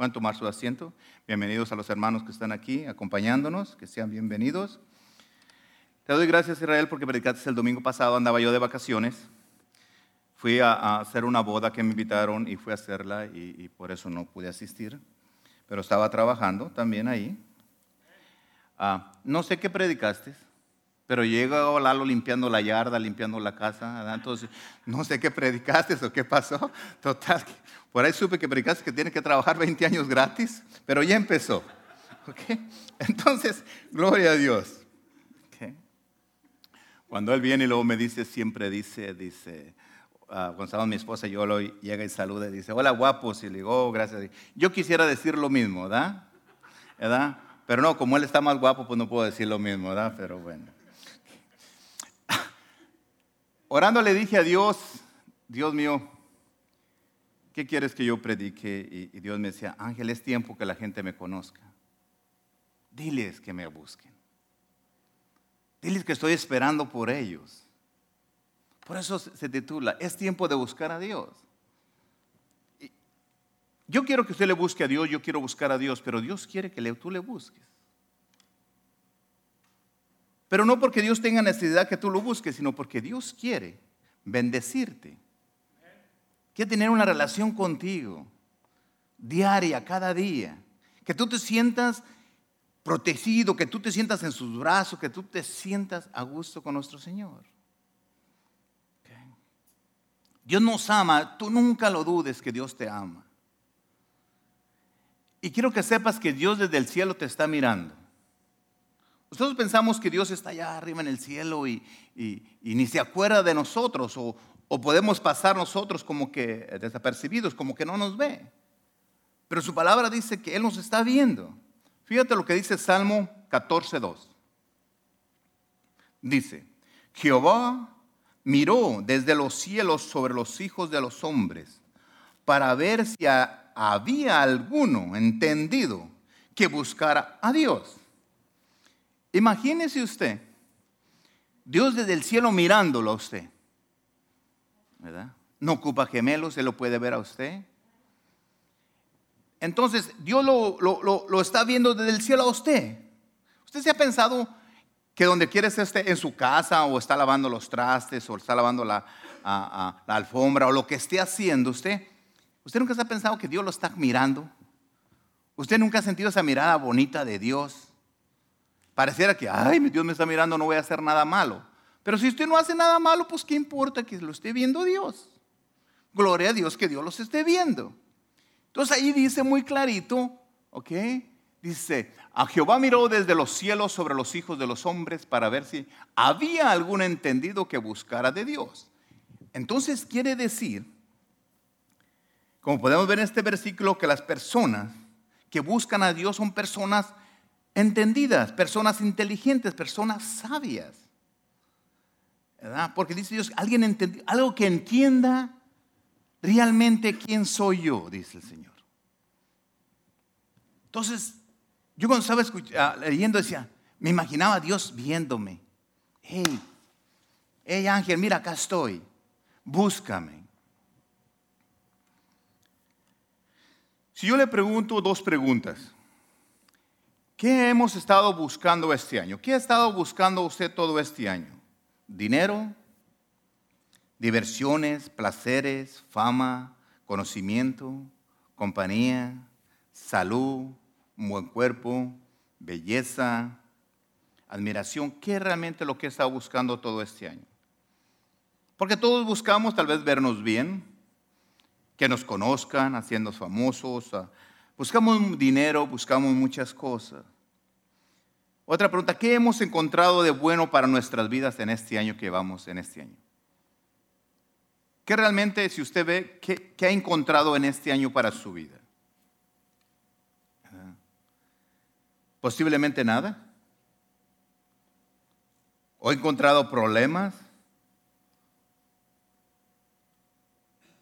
Pueden tomar su asiento. Bienvenidos a los hermanos que están aquí acompañándonos, que sean bienvenidos. Te doy gracias, Israel, porque predicaste el domingo pasado, andaba yo de vacaciones. Fui a, hacer una boda que me invitaron y fui a hacerla y, por eso no pude asistir, pero estaba trabajando también ahí. Ah, no sé qué predicaste, pero llegó Lalo limpiando la yarda, limpiando la casa, entonces no sé qué predicaste o qué pasó. Total, por ahí supe que predicaste que tiene que trabajar 20 años gratis, pero ya empezó. Entonces, gloria a Dios. Cuando él viene y luego me dice, siempre dice, dice, uh, cuando mi esposa, yo lo llega y saluda y dice, hola guapos, y le digo, oh, gracias. Yo quisiera decir lo mismo, ¿verdad? ¿verdad? Pero no, como él está más guapo, pues no puedo decir lo mismo, ¿verdad? Pero bueno. Orando le dije a Dios, Dios mío, ¿qué quieres que yo predique? Y, Dios me decía, Ángel, es tiempo que la gente me conozca. Diles que me busquen. Diles que estoy esperando por ellos. Por eso se titula, es tiempo de buscar a Dios. Yo quiero que usted le busque a Dios, yo quiero buscar a Dios, pero Dios quiere que tú le busques. Pero no porque Dios tenga necesidad que tú lo busques, sino porque Dios quiere bendecirte. Quiere tener una relación contigo, diaria, cada día. Que tú te sientas protegido, que tú te sientas en sus brazos, que tú te sientas a gusto con nuestro Señor. Dios nos ama, tú nunca lo dudes que Dios te ama. Y quiero que sepas que Dios desde el cielo te está mirando. Nosotros pensamos que Dios está allá arriba en el cielo y, ni se acuerda de nosotros o, o, podemos pasar nosotros como que desapercibidos, como que no nos ve. Pero su palabra dice que Él nos está viendo. Fíjate lo que dice Salmo 14.2. Dice, Jehová miró desde los cielos sobre los hijos de los hombres para ver si había alguno entendido que buscara a Dios. Imagínese usted, Dios desde el cielo mirándolo a usted. No ocupa gemelos, se lo puede ver a usted. Entonces, Dios lo, lo, está viendo desde el cielo a usted. ¿Usted se ha pensado que donde quiere esté en su casa o está lavando los trastes o está lavando la, la alfombra o lo que esté haciendo usted? ¿Usted nunca se ha pensado que Dios lo está mirando? ¿Usted nunca ha sentido esa mirada bonita de Dios? Pareciera que, ay, mi Dios me está mirando, no voy a hacer nada malo. Pero si usted no hace nada malo, pues ¿qué importa que lo esté viendo Dios? Gloria a Dios que Dios los esté viendo. Entonces ahí dice muy clarito, ¿ok? Dice, a Jehová miró desde los cielos sobre los hijos de los hombres para ver si había algún entendido que buscara de Dios. Entonces quiere decir, como podemos ver en este versículo, que las personas que buscan a Dios son personas entendidas, personas inteligentes, personas sabias. Porque dice Dios, alguien algo que entienda realmente quién soy yo, dice el Señor. Entonces, yo cuando estaba ah, leyendo decía, me imaginaba a Dios viéndome. Hey, hey Ángel, mira, acá estoy. Búscame. Si yo le pregunto dos preguntas, ¿qué hemos estado buscando este año? ¿Qué ha estado buscando usted todo este año? ¿Dinero? diversiones, placeres, fama, conocimiento, compañía, salud, un buen cuerpo, belleza, admiración. ¿Qué es realmente lo que estado buscando todo este año? Porque todos buscamos tal vez vernos bien, que nos conozcan, haciendo famosos. Ah, buscamos dinero, buscamos muchas cosas. Otra pregunta, ¿qué hemos encontrado de bueno para nuestras vidas en este año que vamos en este año? ¿Qué realmente, si usted ve, qué, ha encontrado en este año para su vida? Posiblemente nada. ¿O ha encontrado problemas?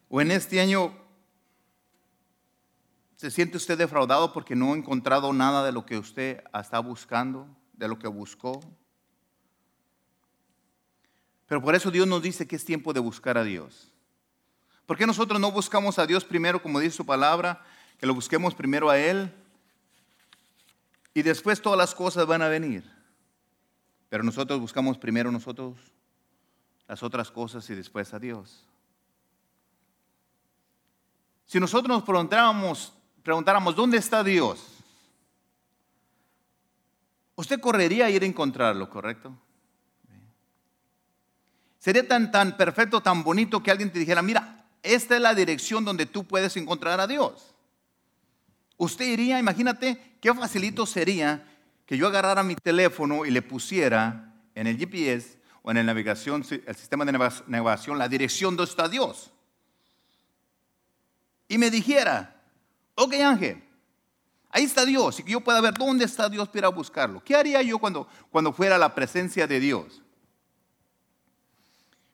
¿O en este año se siente usted defraudado porque no ha encontrado nada de lo que usted está buscando, de lo que buscó? Pero por eso Dios nos dice que es tiempo de buscar a Dios. ¿Por qué nosotros no buscamos a Dios primero, como dice su palabra? que lo busquemos primero a Él y después todas las cosas van a venir. Pero nosotros buscamos primero nosotros las otras cosas y después a Dios. Si nosotros nos preguntáramos, preguntáramos ¿dónde está Dios? Usted correría a ir a encontrarlo, ¿correcto? Sería tan, tan perfecto, tan bonito que alguien te dijera, mira, esta es la dirección donde tú puedes encontrar a Dios. Usted iría, imagínate qué facilito sería que yo agarrara mi teléfono y le pusiera en el GPS o en el, navegación, el sistema de navegación la dirección donde está Dios. Y me dijera, ok Ángel, ahí está Dios y que yo pueda ver dónde está Dios para buscarlo. ¿Qué haría yo cuando, cuando fuera a la presencia de Dios?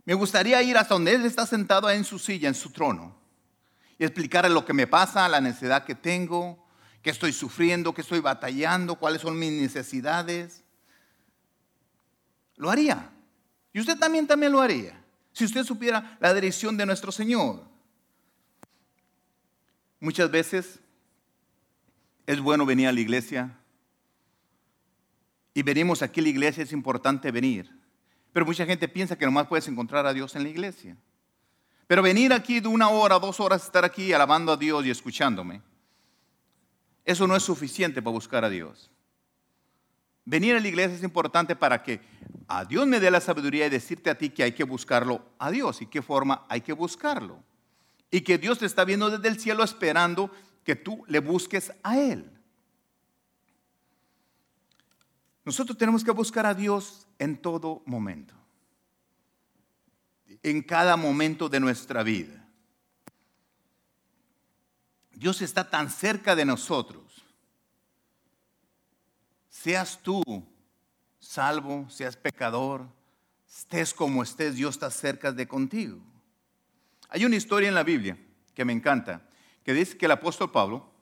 Me gustaría ir hasta donde Él está sentado en su silla, en su trono, y explicarle lo que me pasa, la necesidad que tengo, que estoy sufriendo, que estoy batallando, cuáles son mis necesidades. Lo haría. Y usted también, también lo haría. Si usted supiera la dirección de nuestro Señor. Muchas veces es bueno venir a la iglesia. Y venimos aquí a la iglesia, es importante venir. Pero mucha gente piensa que nomás puedes encontrar a Dios en la iglesia. Pero venir aquí de una hora, dos horas, estar aquí alabando a Dios y escuchándome, eso no es suficiente para buscar a Dios. Venir a la iglesia es importante para que a Dios me dé la sabiduría y decirte a ti que hay que buscarlo a Dios y qué forma hay que buscarlo. Y que Dios te está viendo desde el cielo esperando que tú le busques a Él. Nosotros tenemos que buscar a Dios en todo momento, en cada momento de nuestra vida. Dios está tan cerca de nosotros. Seas tú salvo, seas pecador, estés como estés, Dios está cerca de contigo. Hay una historia en la Biblia que me encanta, que dice que el apóstol Pablo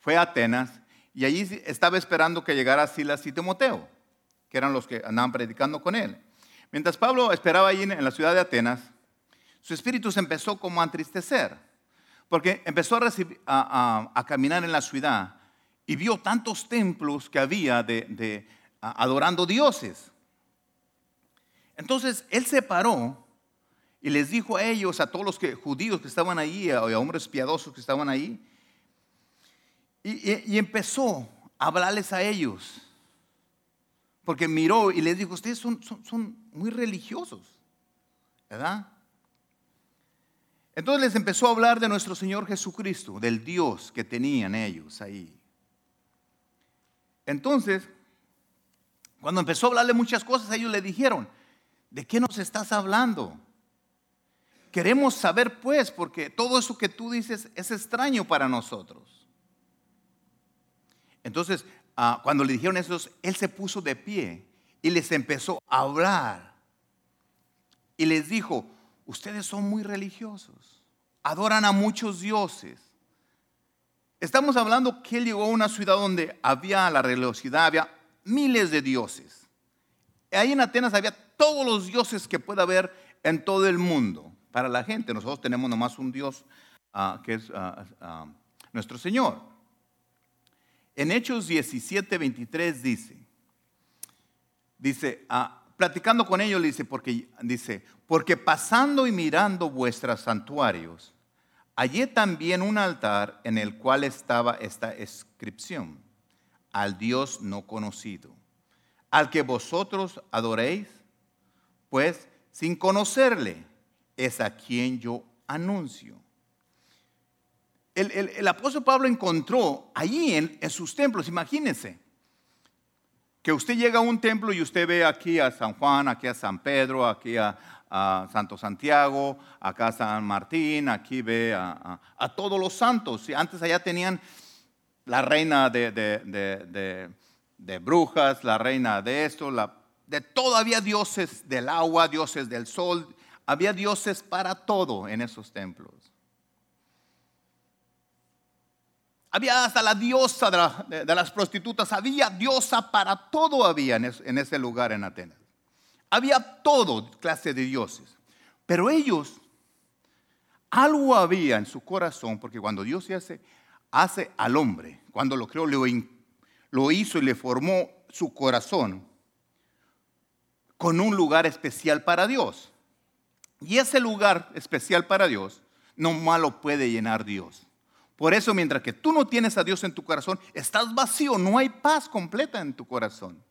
fue a Atenas y allí estaba esperando que llegara Silas y Timoteo que eran los que andaban predicando con él. Mientras Pablo esperaba allí en la ciudad de Atenas, su espíritu se empezó a entristecer, porque empezó a, caminar en la ciudad y vio tantos templos que había de, adorando dioses. Entonces él se paró y les dijo a ellos, a todos los que, judíos que estaban ahí, a, hombres piadosos que estaban ahí, y, empezó a hablarles a ellos porque miró y les dijo, ustedes son, son, muy religiosos, ¿verdad? Entonces les empezó a hablar de nuestro Señor Jesucristo, del Dios que tenían ellos ahí. Entonces, cuando empezó a hablarle muchas cosas, ellos le dijeron, ¿de qué nos estás hablando? Queremos saber pues, porque todo eso que tú dices es extraño para nosotros. Entonces, Ah, cuando le dijeron eso, él se puso de pie y les empezó a hablar. Y les dijo, ustedes son muy religiosos, adoran a muchos dioses. Estamos hablando que él llegó a una ciudad donde había la religiosidad, había miles de dioses. Ahí en Atenas había todos los dioses que pueda haber en todo el mundo. Para la gente, nosotros tenemos nomás un Dios ah, que es ah, nuestro Señor. En Hechos 17, 23 dice, dice, ah, platicando con ellos, dice, porque, dice, porque pasando y mirando vuestros santuarios, hallé también un altar en el cual estaba esta inscripción, al Dios no conocido, al que vosotros adoréis, pues sin conocerle, es a quien yo anuncio el, apóstol Pablo encontró allí en, sus templos, imagínense, que usted llega a un templo y usted ve aquí a San Juan, aquí a San Pedro, aquí a, Santo Santiago, acá a San Martín, aquí ve a, todos los santos. Antes allá tenían la reina de, brujas, la reina de esto, de todo había dioses del agua, dioses del sol, había dioses para todo en esos templos. Había hasta la diosa de, las prostitutas, había diosa para todo había en, ese lugar en Atenas. Había todo clase de dioses. Pero ellos, algo había en su corazón, porque cuando Dios se hace, hace al hombre, cuando lo creó, lo, lo hizo y le formó su corazón con un lugar especial para Dios. Y ese lugar especial para Dios no malo puede llenar Dios. Por eso, mientras que tú no tienes a Dios en tu corazón, estás vacío, no hay paz completa en tu corazón.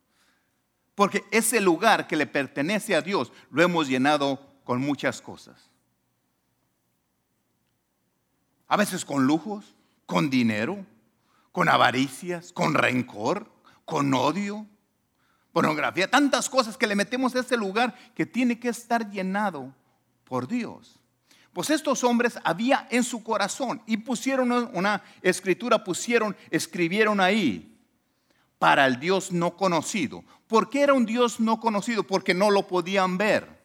Porque ese lugar que le pertenece a Dios lo hemos llenado con muchas cosas. A veces con lujos, con dinero, con avaricias, con rencor, con odio, pornografía, tantas cosas que le metemos a ese lugar que tiene que estar llenado por Dios. Pues estos hombres había en su corazón y pusieron una escritura, pusieron, escribieron ahí para el Dios no conocido. ¿Por qué era un Dios no conocido? Porque no lo podían ver.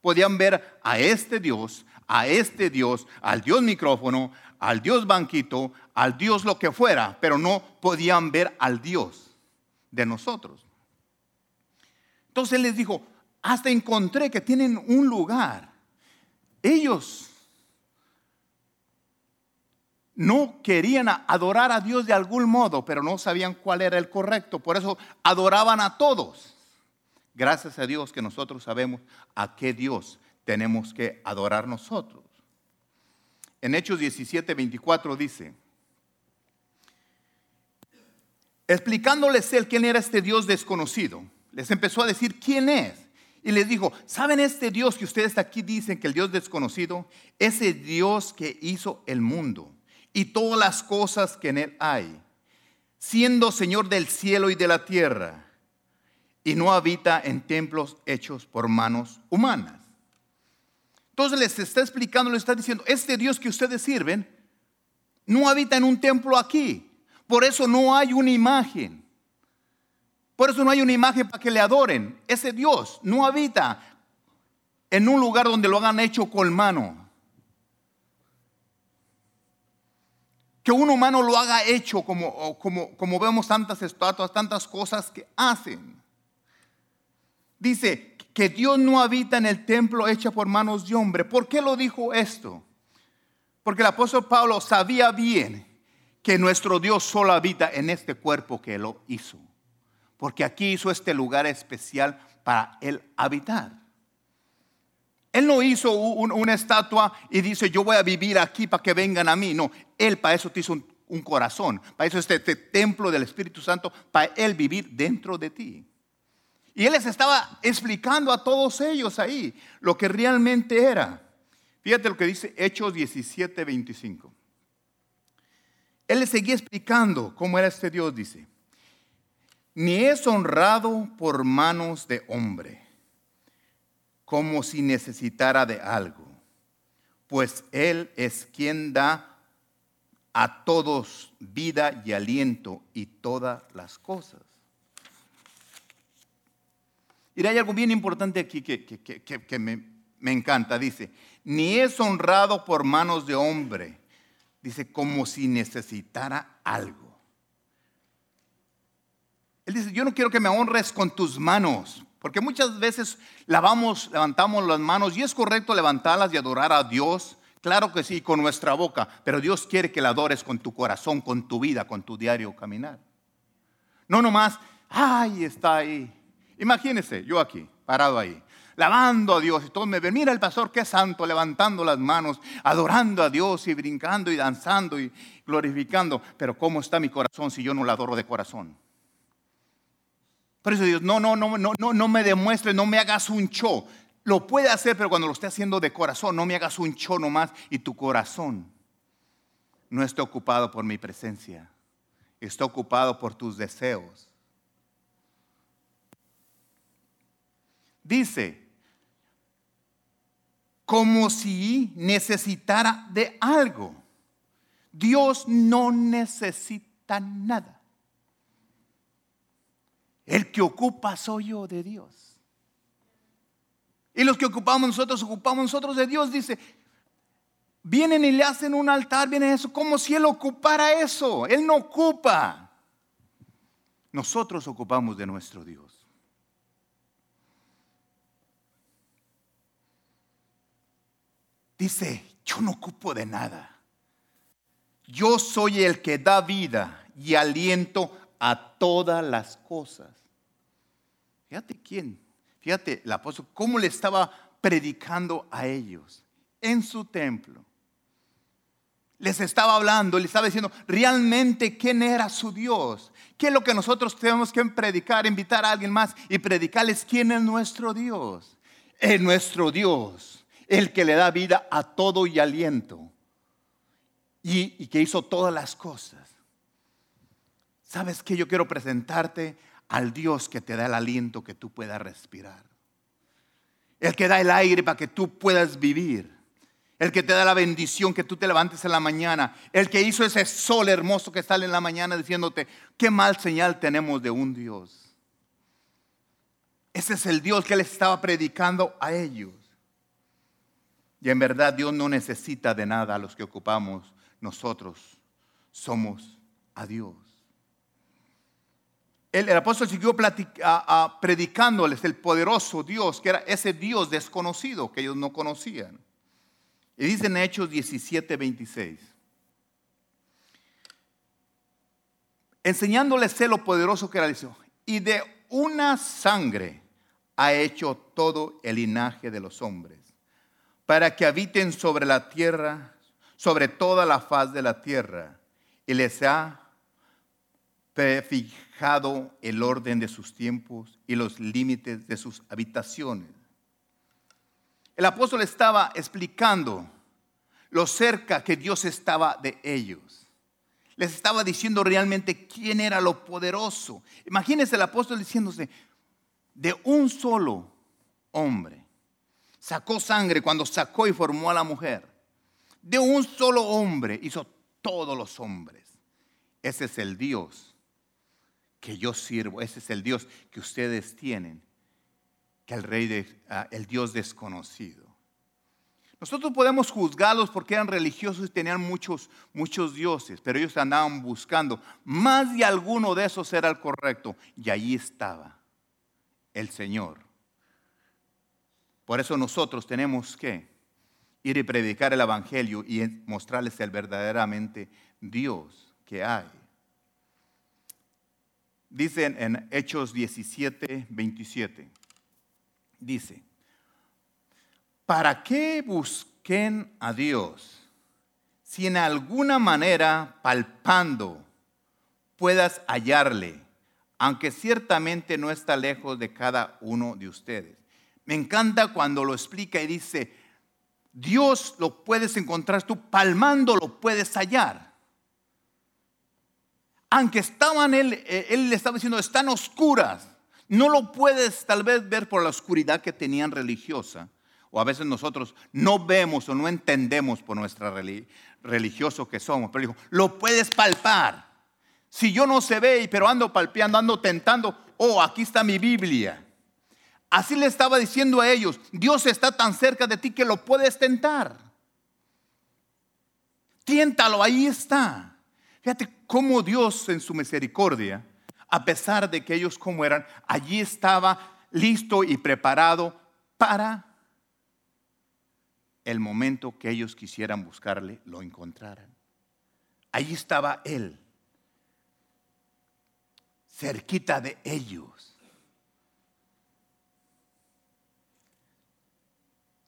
Podían ver a este Dios, a este Dios, al Dios micrófono, al Dios banquito, al Dios lo que fuera, pero no podían ver al Dios de nosotros. Entonces les dijo, hasta encontré que tienen un lugar ellos no querían adorar a Dios de algún modo, pero no sabían cuál era el correcto. Por eso adoraban a todos. Gracias a Dios que nosotros sabemos a qué Dios tenemos que adorar nosotros. En Hechos 17, 24 dice, explicándoles él quién era este Dios desconocido, les empezó a decir quién es y les dijo, ¿saben este Dios que ustedes aquí dicen que el Dios desconocido? Ese Dios que hizo el mundo y todas las cosas que en él hay, siendo Señor del cielo y de la tierra, y no habita en templos hechos por manos humanas. Entonces les está explicando, les está diciendo, este Dios que ustedes sirven no habita en un templo aquí. Por eso no hay una imagen. Por eso no hay una imagen para que le adoren. Ese Dios no habita en un lugar donde lo hagan hecho con mano. Que un humano lo haga hecho como, como, como vemos tantas estatuas, tantas cosas que hacen. Dice que Dios no habita en el templo hecho por manos de hombre. ¿Por qué lo dijo esto? Porque el apóstol Pablo sabía bien que nuestro Dios solo habita en este cuerpo que lo hizo porque aquí hizo este lugar especial para él habitar. Él no hizo una estatua y dice, yo voy a vivir aquí para que vengan a mí. No, Él para eso te hizo un, corazón, para eso este, este templo del Espíritu Santo, para Él vivir dentro de ti. Y Él les estaba explicando a todos ellos ahí lo que realmente era. Fíjate lo que dice Hechos 17, 25. Él les seguía explicando cómo era este Dios, dice ni es honrado por manos de hombre, como si necesitara de algo, pues Él es quien da a todos vida y aliento y todas las cosas. Y hay algo bien importante aquí que, me, me encanta. Dice, ni es honrado por manos de hombre. Dice, como si necesitara algo. Él dice, yo no quiero que me honres con tus manos, porque muchas veces lavamos, levantamos las manos y es correcto levantarlas y adorar a Dios. Claro que sí, con nuestra boca, pero Dios quiere que la adores con tu corazón, con tu vida, con tu diario caminar. No nomás, ay, está ahí. Imagínese, yo aquí, parado ahí, lavando a Dios y todos me ven, mira el pastor qué santo, levantando las manos, adorando a Dios y brincando y danzando y glorificando. Pero ¿cómo está mi corazón si yo no la adoro de corazón? Por eso Dios, no, no, no, no, no, no me demuestres, no me hagas un show. Lo puede hacer, pero cuando lo esté haciendo de corazón, no me hagas un show nomás y tu corazón no está ocupado por mi presencia, está ocupado por tus deseos. Dice, como si necesitara de algo. Dios no necesita nada. El que ocupa soy yo de Dios. Y los que ocupamos nosotros, ocupamos nosotros de Dios, dice, vienen y le hacen un altar, vienen eso, como si Él ocupara eso. Él no ocupa. Nosotros ocupamos de nuestro Dios. Dice, yo no ocupo de nada. yo soy el que da vida y aliento a todas las cosas. Fíjate quién, fíjate el apóstol, cómo le estaba predicando a ellos en su templo. Les estaba hablando, les estaba diciendo realmente quién era su Dios. ¿Qué es lo que nosotros tenemos que predicar? Invitar a alguien más y predicarles quién es nuestro Dios. Es nuestro Dios, el que le da vida a todo y aliento. Y, y que hizo todas las cosas. ¿Sabes qué? Yo quiero presentarte al Dios que te da el aliento que tú puedas respirar. El que da el aire para que tú puedas vivir. El que te da la bendición que tú te levantes en la mañana. El que hizo ese sol hermoso que sale en la mañana diciéndote, qué mal señal tenemos de un Dios. Ese es el Dios que les estaba predicando a ellos. Y en verdad Dios no necesita de nada a los que ocupamos. Nosotros somos a Dios el, apóstol siguió predicándoles el poderoso Dios, que era ese Dios desconocido que ellos no conocían. Y dice en Hechos 17, 26. Enseñándoles lo poderoso que era Dios. Y de una sangre ha hecho todo el linaje de los hombres, para que habiten sobre la tierra, sobre toda la faz de la tierra, y les ha fijado el orden de sus tiempos y los límites de sus habitaciones. El apóstol estaba explicando lo cerca que Dios estaba de ellos. Les estaba diciendo realmente quién era lo poderoso. Imagínense el apóstol diciéndose, de un solo hombre, sacó sangre cuando sacó y formó a la mujer. De un solo hombre hizo todos los hombres. Ese es el Dios que yo sirvo. Ese es el Dios que ustedes tienen, que el rey de, ah, el Dios desconocido. Nosotros podemos juzgarlos porque eran religiosos y tenían muchos, muchos dioses, pero ellos andaban buscando. Más de alguno de esos era el correcto. Y allí estaba el Señor. Por eso nosotros tenemos que ir y predicar el Evangelio y mostrarles el verdaderamente Dios que hay. Dice en Hechos 17, 27. Dice, ¿para qué busquen a Dios si en alguna manera palpando puedas hallarle, aunque ciertamente no está lejos de cada uno de ustedes? Me encanta cuando lo explica y dice, Dios lo puedes encontrar tú, palmando lo puedes hallar aunque estaban él, eh, él le estaba diciendo, están oscuras. No lo puedes tal vez ver por la oscuridad que tenían religiosa. O a veces nosotros no vemos o no entendemos por nuestra religioso que somos. Pero dijo, lo puedes palpar. Si yo no se ve, pero ando palpeando, ando tentando, oh, aquí está mi Biblia. Así le estaba diciendo a ellos, Dios está tan cerca de ti que lo puedes tentar. Tiéntalo, ahí está. Fíjate cómo Dios en su misericordia, a pesar de que ellos como eran, allí estaba listo y preparado para el momento que ellos quisieran buscarle, lo encontraran. Allí estaba Él, cerquita de ellos.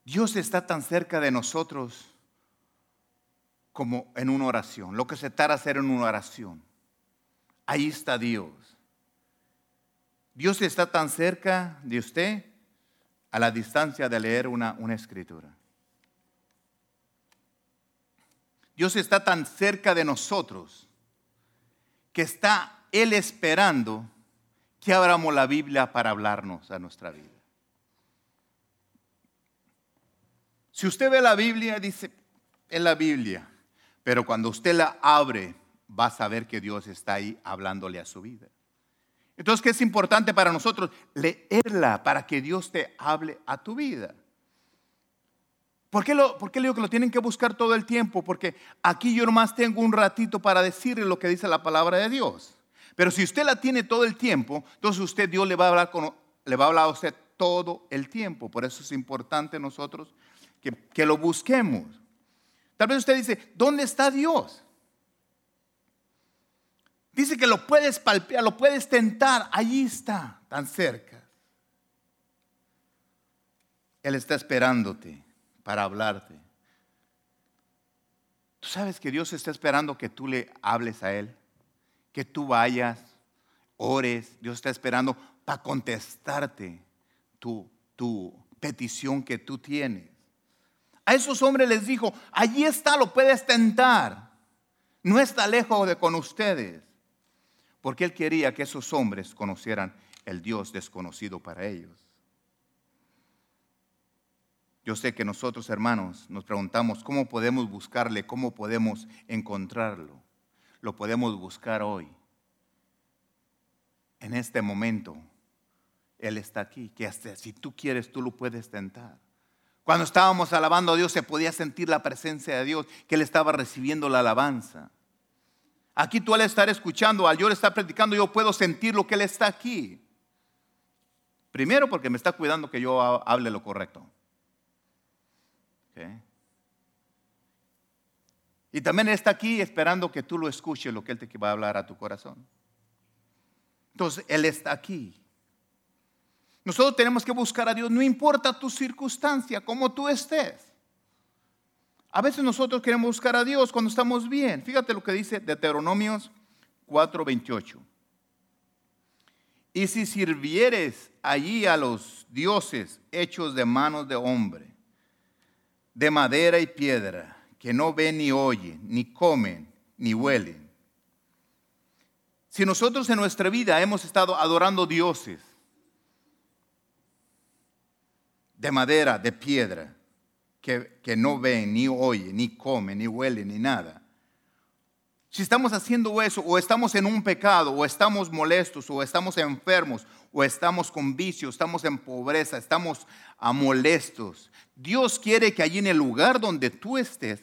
Dios está tan cerca de nosotros como en una oración, lo que se de hacer en una oración. Ahí está Dios. Dios está tan cerca de usted a la distancia de leer una, una escritura. Dios está tan cerca de nosotros que está Él esperando que abramos la Biblia para hablarnos a nuestra vida. Si usted ve la Biblia, dice, en la Biblia, pero cuando usted la abre, va a saber que Dios está ahí hablándole a su vida. Entonces, ¿qué es importante para nosotros? Leerla para que Dios te hable a tu vida. ¿Por qué, lo, ¿Por qué le digo que lo tienen que buscar todo el tiempo? Porque aquí yo nomás tengo un ratito para decirle lo que dice la palabra de Dios. Pero si usted la tiene todo el tiempo, entonces usted, Dios le va a hablar, con, le va a, hablar a usted todo el tiempo. Por eso es importante nosotros que, que lo busquemos. Tal vez usted dice, ¿dónde está Dios? Dice que lo puedes palpear, lo puedes tentar. Allí está, tan cerca. Él está esperándote para hablarte. Tú sabes que Dios está esperando que tú le hables a Él, que tú vayas, ores. Dios está esperando para contestarte tu, tu petición que tú tienes. A esos hombres les dijo, allí está, lo puedes tentar. No está lejos de con ustedes. Porque él quería que esos hombres conocieran el Dios desconocido para ellos. Yo sé que nosotros, hermanos, nos preguntamos cómo podemos buscarle, cómo podemos encontrarlo. Lo podemos buscar hoy. En este momento, Él está aquí. Que hasta si tú quieres, tú lo puedes tentar. Cuando estábamos alabando a Dios, se podía sentir la presencia de Dios, que Él estaba recibiendo la alabanza. Aquí tú al estar escuchando, al yo estar predicando, yo puedo sentir lo que Él está aquí. Primero porque me está cuidando que yo hable lo correcto. Y también está aquí esperando que tú lo escuches, lo que Él te va a hablar a tu corazón. Entonces, Él está aquí. Nosotros tenemos que buscar a Dios, no importa tu circunstancia, como tú estés. A veces nosotros queremos buscar a Dios cuando estamos bien. Fíjate lo que dice Deuteronomios 4:28. Y si sirvieres allí a los dioses hechos de manos de hombre, de madera y piedra, que no ven ni oyen, ni comen, ni huelen. Si nosotros en nuestra vida hemos estado adorando dioses de madera, de piedra, que, no ven, ni oyen, ni comen, ni huelen, ni nada. Si estamos haciendo eso, o estamos en un pecado, o estamos molestos, o estamos enfermos, o estamos con vicios, estamos en pobreza, estamos molestos, Dios quiere que allí en el lugar donde tú estés,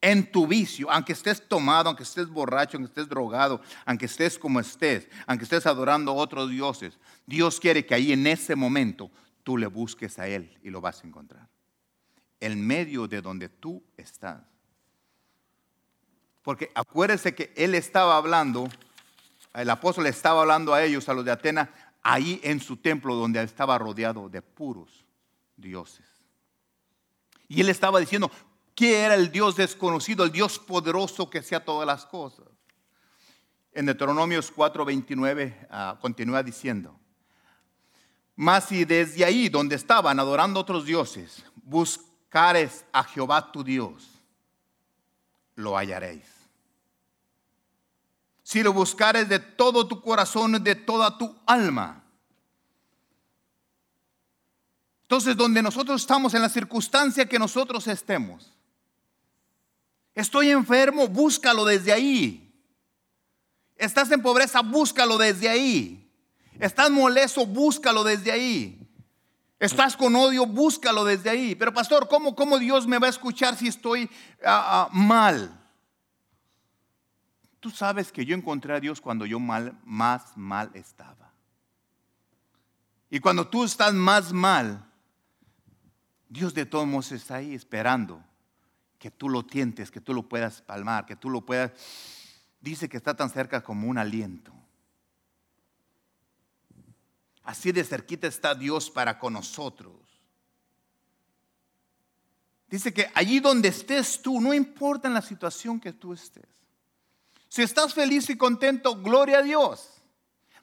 en tu vicio, aunque estés tomado, aunque estés borracho, aunque estés drogado, aunque estés como estés, aunque estés adorando a otros dioses, Dios quiere que ahí en ese momento tú le busques a Él y lo vas a encontrar en medio de donde tú estás. Porque acuérdense que él estaba hablando, el apóstol estaba hablando a ellos, a los de Atenas, ahí en su templo donde estaba rodeado de puros dioses. Y él estaba diciendo que era el Dios desconocido, el Dios poderoso que hacía todas las cosas. En Deuteronomios 4:29 ah, continúa diciendo, mas si desde ahí donde estaban adorando otros dioses, bus buscares a Jehová tu Dios, lo hallaréis. Si lo buscares de todo tu corazón, de toda tu alma. Entonces, donde nosotros estamos, en la circunstancia que nosotros estemos, estoy enfermo, búscalo desde ahí. Estás en pobreza, búscalo desde ahí. Estás molesto, búscalo desde ahí. Estás con odio, búscalo desde ahí. Pero pastor, ¿cómo, cómo Dios me va a escuchar si estoy ah, ah, mal? Tú sabes que yo encontré a Dios cuando yo mal, más mal estaba. Y cuando tú estás más mal, Dios de todos modos está ahí esperando que tú lo tientes, que tú lo puedas palmar, que tú lo puedas... Dice que está tan cerca como un aliento. Así de cerquita está Dios para con nosotros. Dice que allí donde estés tú, no importa en la situación que tú estés. Si estás feliz y contento, gloria a Dios.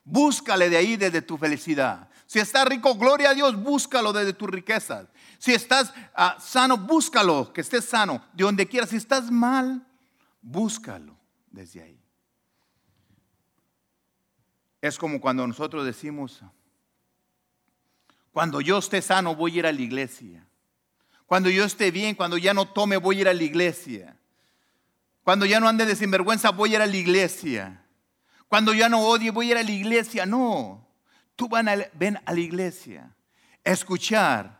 Búscale de ahí desde tu felicidad. Si estás rico, gloria a Dios, búscalo desde tus riquezas. Si estás ah, sano, búscalo, que estés sano, de donde quieras. Si estás mal, búscalo desde ahí. Es como cuando nosotros decimos, cuando yo esté sano voy a ir a la iglesia. Cuando yo esté bien, cuando ya no tome voy a ir a la iglesia. Cuando ya no ande de sinvergüenza voy a ir a la iglesia. Cuando ya no odie voy a ir a la iglesia. No, tú van a, ven a la iglesia. Escuchar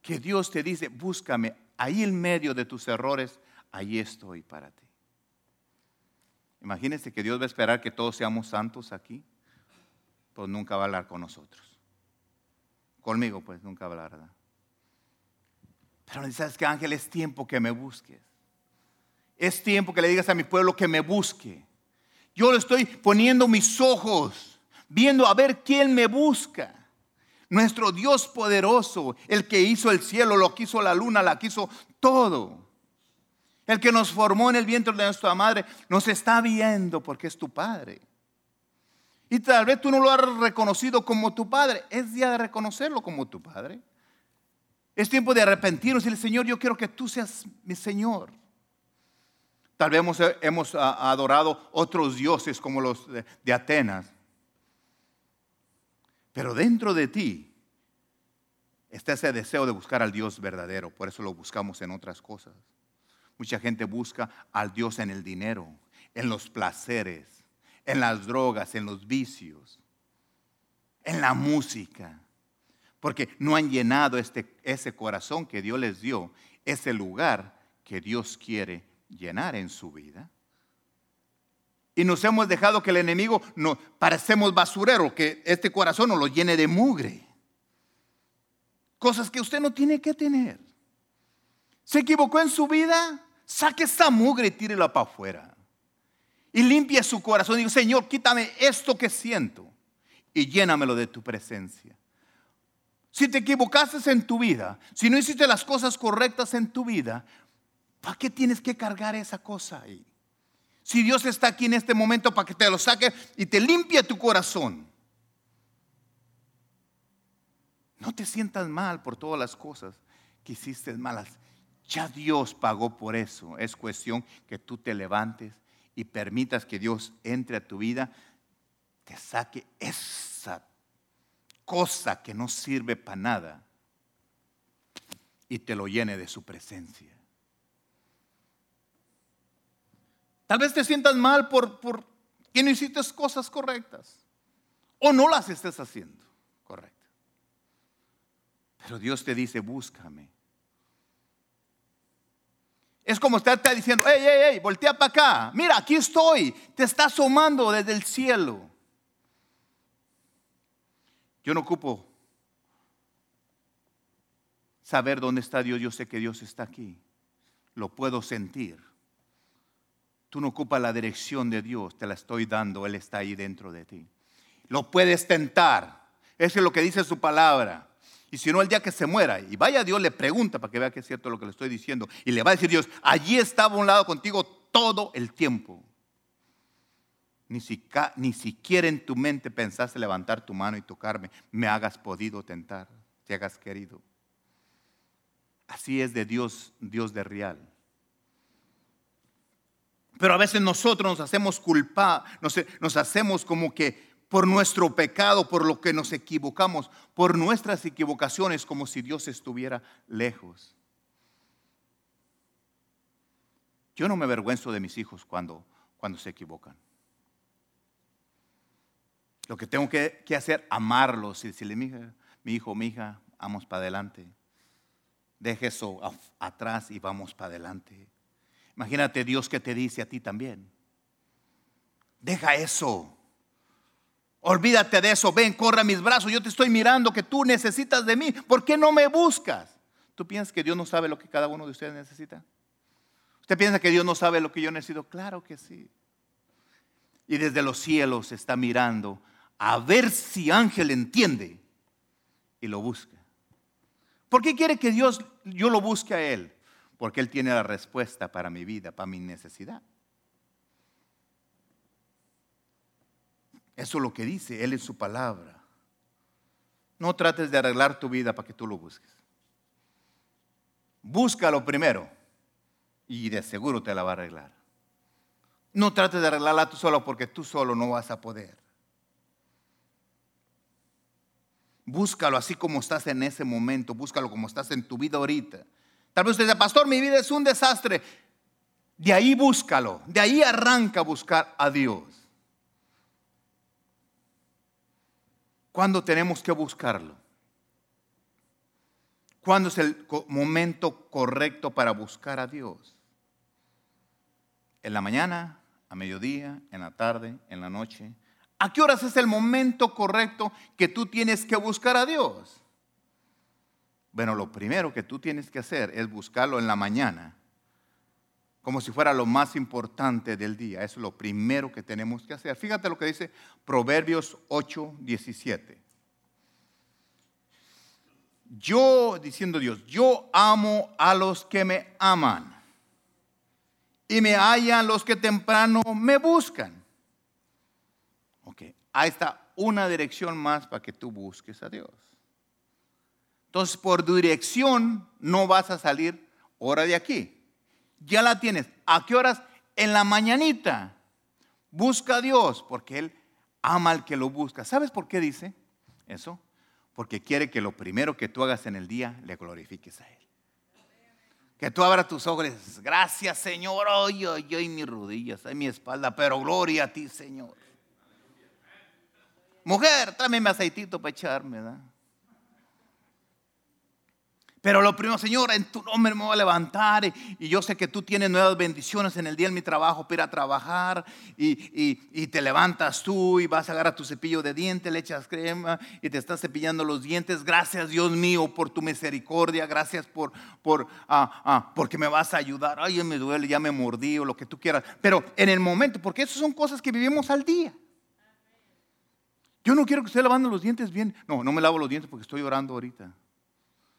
que Dios te dice, búscame ahí en medio de tus errores, ahí estoy para ti. Imagínense que Dios va a esperar que todos seamos santos aquí, pues nunca va a hablar con nosotros. Conmigo, pues nunca hablará. Pero sabes que Ángel, es tiempo que me busques. Es tiempo que le digas a mi pueblo que me busque. Yo le estoy poniendo mis ojos, viendo a ver quién me busca. Nuestro Dios poderoso, el que hizo el cielo, lo que hizo la luna, la que hizo todo. El que nos formó en el vientre de nuestra madre, nos está viendo porque es tu Padre. Y tal vez tú no lo has reconocido como tu Padre. Es día de reconocerlo como tu Padre. Es tiempo de arrepentirnos y decirle, Señor, yo quiero que tú seas mi Señor. Tal vez hemos, adorado otros dioses como los de Atenas. Pero dentro de ti está ese deseo de buscar al Dios verdadero. Por eso lo buscamos en otras cosas. Mucha gente busca al Dios en el dinero, en los placeres, en las drogas, en los vicios, en la música. Porque no han llenado este, ese corazón que Dios les dio, ese lugar que Dios quiere llenar en su vida. Y nos hemos dejado que el enemigo nos parecemos basurero, que este corazón nos lo llene de mugre. Cosas que usted no tiene que tener. Se equivocó en su vida, saque esa mugre y tírela para afuera. Y limpia su corazón y diga, Señor, quítame esto que siento y llénamelo de tu presencia. Si te equivocaste en tu vida, si no hiciste las cosas correctas en tu vida, ¿para qué tienes que cargar esa cosa ahí? Si Dios está aquí en este momento para que te lo saque y te limpie tu corazón. No te sientas mal por todas las cosas que hiciste malas. Ya Dios pagó por eso. Es cuestión que tú te levantes y permitas que Dios entre a tu vida, te saque esa cosa que no sirve para nada y te lo llene de su presencia. Tal vez te sientas mal por, por que no hiciste cosas correctas o no las estés haciendo correctas. Pero Dios te dice, búscame. Es como estar diciendo, hey, hey, hey, voltea para acá. Mira, aquí estoy. Te está asomando desde el cielo. Yo no ocupo saber dónde está Dios. Yo sé que Dios está aquí. Lo puedo sentir. Tú no ocupas la dirección de Dios, te la estoy dando, Él está ahí dentro de ti. Lo puedes tentar. Eso es lo que dice su palabra. Y si no, el día que se muera, y vaya Dios le pregunta para que vea que es cierto lo que le estoy diciendo, y le va a decir Dios, allí estaba un lado contigo todo el tiempo. Ni, ni siquiera en tu mente pensaste levantar tu mano y tocarme, me hagas podido tentar, te hagas querido. Así es de Dios, Dios de real. Pero a veces nosotros nos hacemos culpa, nos hacemos como que por nuestro pecado, por lo que nos equivocamos, por nuestras equivocaciones, como si Dios estuviera lejos. Yo no me avergüenzo de mis hijos cuando, cuando se equivocan. Lo que tengo que, que hacer, amarlos y decirle, mi, mi hijo, mi hija, vamos para adelante. Deje eso atrás y vamos para adelante. Imagínate Dios que te dice a ti también. Deja eso. Olvídate de eso. Ven, corre a mis brazos. Yo te estoy mirando que tú necesitas de mí. ¿Por qué no me buscas? ¿Tú piensas que Dios no sabe lo que cada uno de ustedes necesita? ¿Usted piensa que Dios no sabe lo que yo necesito? Claro que sí. Y desde los cielos está mirando a ver si Ángel entiende y lo busca. ¿Por qué quiere que Dios yo lo busque a él? porque Él tiene la respuesta para mi vida, para mi necesidad. Eso es lo que dice Él en su palabra. No trates de arreglar tu vida para que tú lo busques. Búscalo primero y de seguro te la va a arreglar. No trates de arreglarla tú solo porque tú solo no vas a poder. Búscalo así como estás en ese momento, búscalo como estás en tu vida ahorita. Tal vez usted diga, pastor, mi vida es un desastre. De ahí búscalo, de ahí arranca a buscar a Dios. ¿Cuándo tenemos que buscarlo? ¿Cuándo es el momento correcto para buscar a Dios? ¿En la mañana, a mediodía, en la tarde, en la noche? ¿A qué horas es el momento correcto que tú tienes que buscar a Dios? Bueno, lo primero que tú tienes que hacer es buscarlo en la mañana, como si fuera lo más importante del día. Es lo primero que tenemos que hacer. Fíjate lo que dice Proverbios 8, 17. Yo, diciendo Dios, yo amo a los que me aman y me hallan los que temprano me buscan. Ok, ahí está una dirección más para que tú busques a Dios. Entonces, por dirección no vas a salir hora de aquí. Ya la tienes. ¿A qué horas? En la mañanita. Busca a Dios, porque Él ama al que lo busca. ¿Sabes por qué dice eso? Porque quiere que lo primero que tú hagas en el día le glorifiques a Él. Que tú abras tus ojos gracias Señor, hoy, hoy, hoy mis rodillas, hay mi espalda, pero gloria a ti Señor. Mujer, tráeme mi aceitito para echarme, ¿verdad? Pero lo primero, Señor, en tu nombre me voy a levantar y, yo sé que tú tienes nuevas bendiciones en el día de mi trabajo para a trabajar y, te levantas tú y vas a agarrar tu cepillo de dientes, le echas crema y te estás cepillando los dientes. Gracias Dios mío por tu misericordia, gracias por, por ah, ah, porque me vas a ayudar. Ay, me duele, ya me mordí o lo que tú quieras. Pero en el momento, porque esas son cosas que vivimos al día. Yo no quiero que esté lavando los dientes bien. No, no me lavo los dientes porque estoy orando ahorita.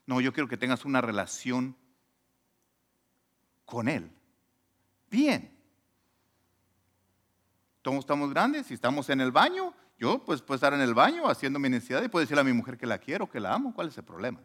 No, yo quiero que tengas una relación con Él. Bien. Todos estamos grandes, si estamos en el baño, yo pues puedo estar en el baño haciendo mi necesidad y puedo decirle a mi mujer que la quiero, que la amo. ¿Cuál es el problema?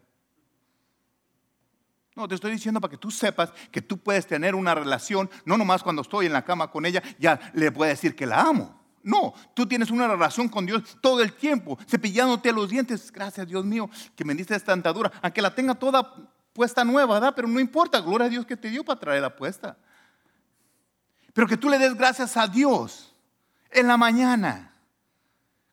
No, te estoy diciendo para que tú sepas que tú puedes tener una relación, no nomás cuando estoy en la cama con ella, ya le puedo decir que la amo. No, tú tienes una relación con Dios todo el tiempo, cepillándote los dientes. Gracias, Dios mío, que me diste esta dentadura. Aunque la tenga toda puesta nueva, ¿verdad? Pero no importa, gloria a Dios que te dio para traerla puesta. Pero que tú le des gracias a Dios en la mañana,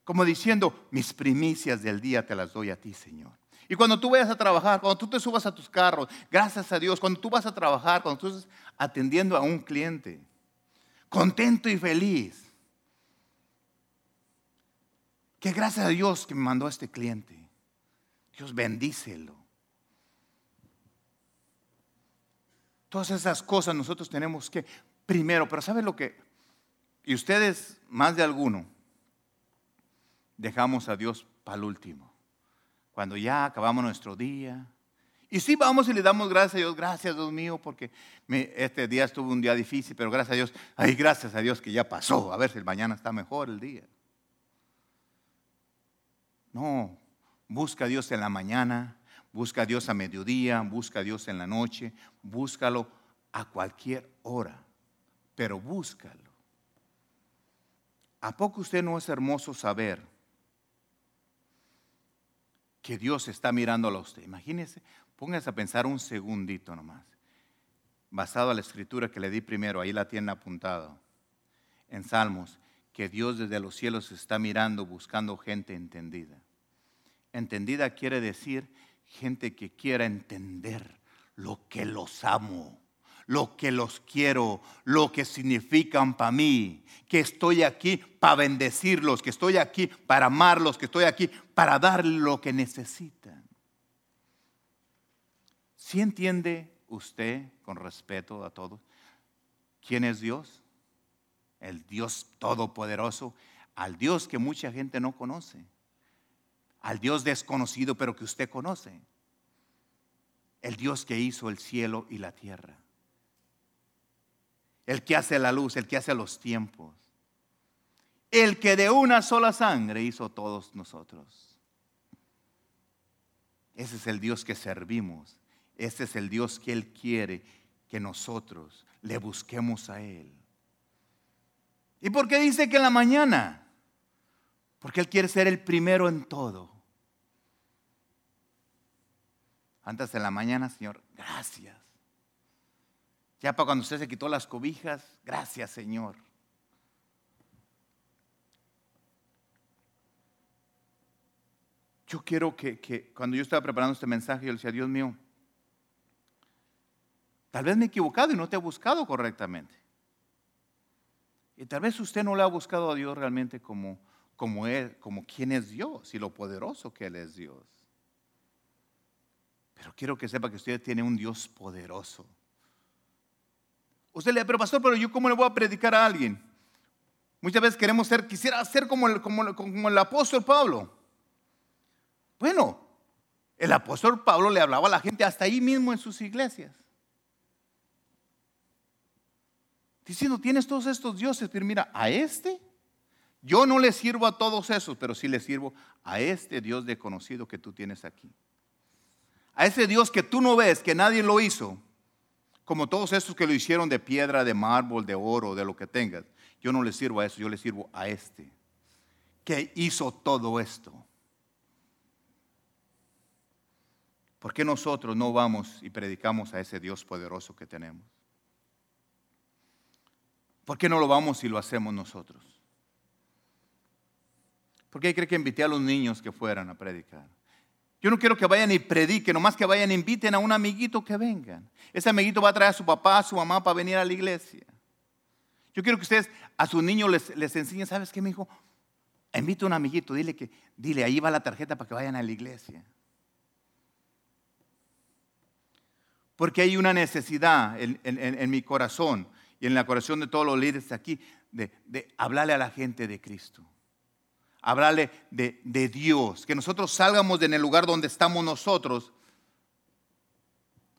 como diciendo, mis primicias del día te las doy a ti, Señor. Y cuando tú vayas a trabajar, cuando tú te subas a tus carros, gracias a Dios, cuando tú vas a trabajar, cuando tú estás atendiendo a un cliente, contento y feliz que gracias a Dios que me mandó a este cliente. Dios bendícelo. Todas esas cosas nosotros tenemos que, primero, pero ¿saben lo que? Y ustedes, más de alguno, dejamos a Dios para el último. Cuando ya acabamos nuestro día. Y sí vamos y le damos gracias a Dios, gracias Dios mío, porque este día estuvo un día difícil, pero gracias a Dios, ay, gracias a Dios que ya pasó, a ver si el mañana está mejor el día. No, busca a Dios en la mañana, busca a Dios a mediodía, busca a Dios en la noche, búscalo a cualquier hora, pero búscalo. ¿A poco usted no es hermoso saber que Dios está mirándolo a usted? Imagínese, póngase a pensar un segundito nomás, basado a la escritura que le di primero, ahí la tiene apuntado, en Salmos, que Dios desde los cielos está mirando, buscando gente entendida. Entendida quiere decir gente que quiera entender lo que los amo, lo que los quiero, lo que significan para mí, que estoy aquí para bendecirlos, que estoy aquí para amarlos, que estoy aquí para darles lo que necesitan. ¿Sí entiende usted, con respeto a todos, quién es Dios? el Dios todopoderoso, al Dios que mucha gente no conoce, al Dios desconocido pero que usted conoce, el Dios que hizo el cielo y la tierra, el que hace la luz, el que hace los tiempos, el que de una sola sangre hizo todos nosotros. Ese es el Dios que servimos, ese es el Dios que Él quiere que nosotros le busquemos a Él. ¿Y por qué dice que en la mañana? Porque Él quiere ser el primero en todo. Antes de la mañana, Señor, gracias. Ya para cuando usted se quitó las cobijas, gracias, Señor. Yo quiero que, que, cuando yo estaba preparando este mensaje, yo le decía, Dios mío, tal vez me he equivocado y no te he buscado correctamente. Y tal vez usted no le ha buscado a Dios realmente como, como, él, como quien es Dios y lo poderoso que Él es Dios. Pero quiero que sepa que usted tiene un Dios poderoso. Usted le dice, pero pastor, pero yo cómo le voy a predicar a alguien? Muchas veces queremos ser, quisiera ser como el, como, como el apóstol Pablo. Bueno, el apóstol Pablo le hablaba a la gente hasta ahí mismo en sus iglesias. Diciendo, tienes todos estos dioses, pero mira, a este, yo no le sirvo a todos esos, pero sí le sirvo a este Dios desconocido que tú tienes aquí. A ese Dios que tú no ves, que nadie lo hizo, como todos estos que lo hicieron de piedra, de mármol, de oro, de lo que tengas. Yo no le sirvo a eso, yo le sirvo a este, que hizo todo esto. ¿Por qué nosotros no vamos y predicamos a ese Dios poderoso que tenemos? ¿Por qué no lo vamos y lo hacemos nosotros? ¿Por qué cree que invité a los niños que fueran a predicar? Yo no quiero que vayan y prediquen, nomás que vayan e inviten a un amiguito que vengan. Ese amiguito va a traer a su papá, a su mamá para venir a la iglesia. Yo quiero que ustedes a sus niños les, les enseñen, ¿sabes qué, mi hijo? Invita a un amiguito, dile que, dile, ahí va la tarjeta para que vayan a la iglesia. Porque hay una necesidad en, mi corazón y en la corazón de todos los líderes aquí de, de hablarle a la gente de Cristo. Hablarle de, de, Dios. Que nosotros salgamos en el lugar donde estamos nosotros.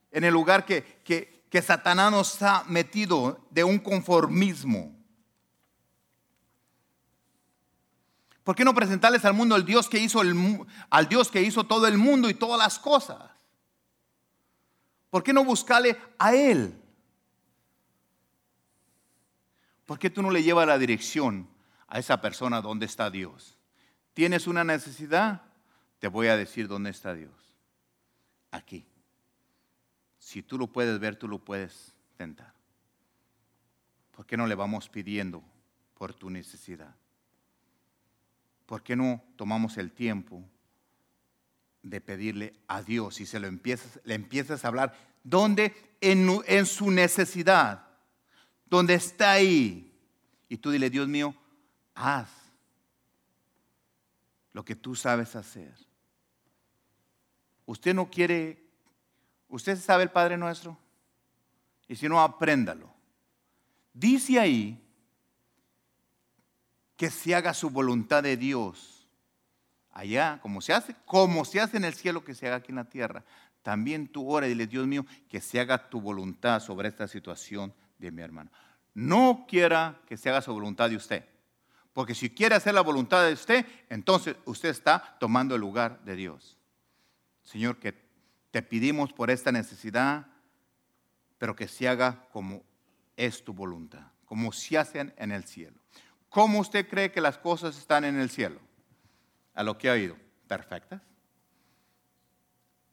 En el lugar que, que, Satanás nos ha metido de un conformismo. ¿Por qué no presentarles al mundo Dios que hizo al Dios que hizo todo el mundo y todas las cosas? ¿Por qué no buscarle a Él? ¿Por qué tú no le llevas la dirección a esa persona donde está Dios? ¿Tienes una necesidad? Te voy a decir dónde está Dios. Aquí. Si tú lo puedes ver, tú lo puedes tentar. ¿Por qué no le vamos pidiendo por tu necesidad? ¿Por qué no tomamos el tiempo de pedirle a Dios y se lo empiezas, le empiezas a hablar, donde en, en su necesidad, donde está ahí. Y tú dile, Dios mío, haz lo que tú sabes hacer. Usted no quiere, usted sabe el Padre nuestro, y si no, apréndalo. Dice ahí que se haga su voluntad de Dios allá, como se hace, como se hace en el cielo, que se haga aquí en la tierra. También tú ora y dile, Dios mío, que se haga tu voluntad sobre esta situación de mi hermano. No quiera que se haga su voluntad de usted. Porque si quiere hacer la voluntad de usted, entonces usted está tomando el lugar de Dios. Señor, que te pedimos por esta necesidad, pero que se haga como es tu voluntad, como se hacen en el cielo. ¿Cómo usted cree que las cosas están en el cielo? a lo que ha oído, perfectas.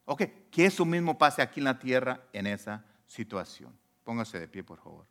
Ok, que eso mismo pase aquí en la tierra en esa situación. Póngase de pie, por favor.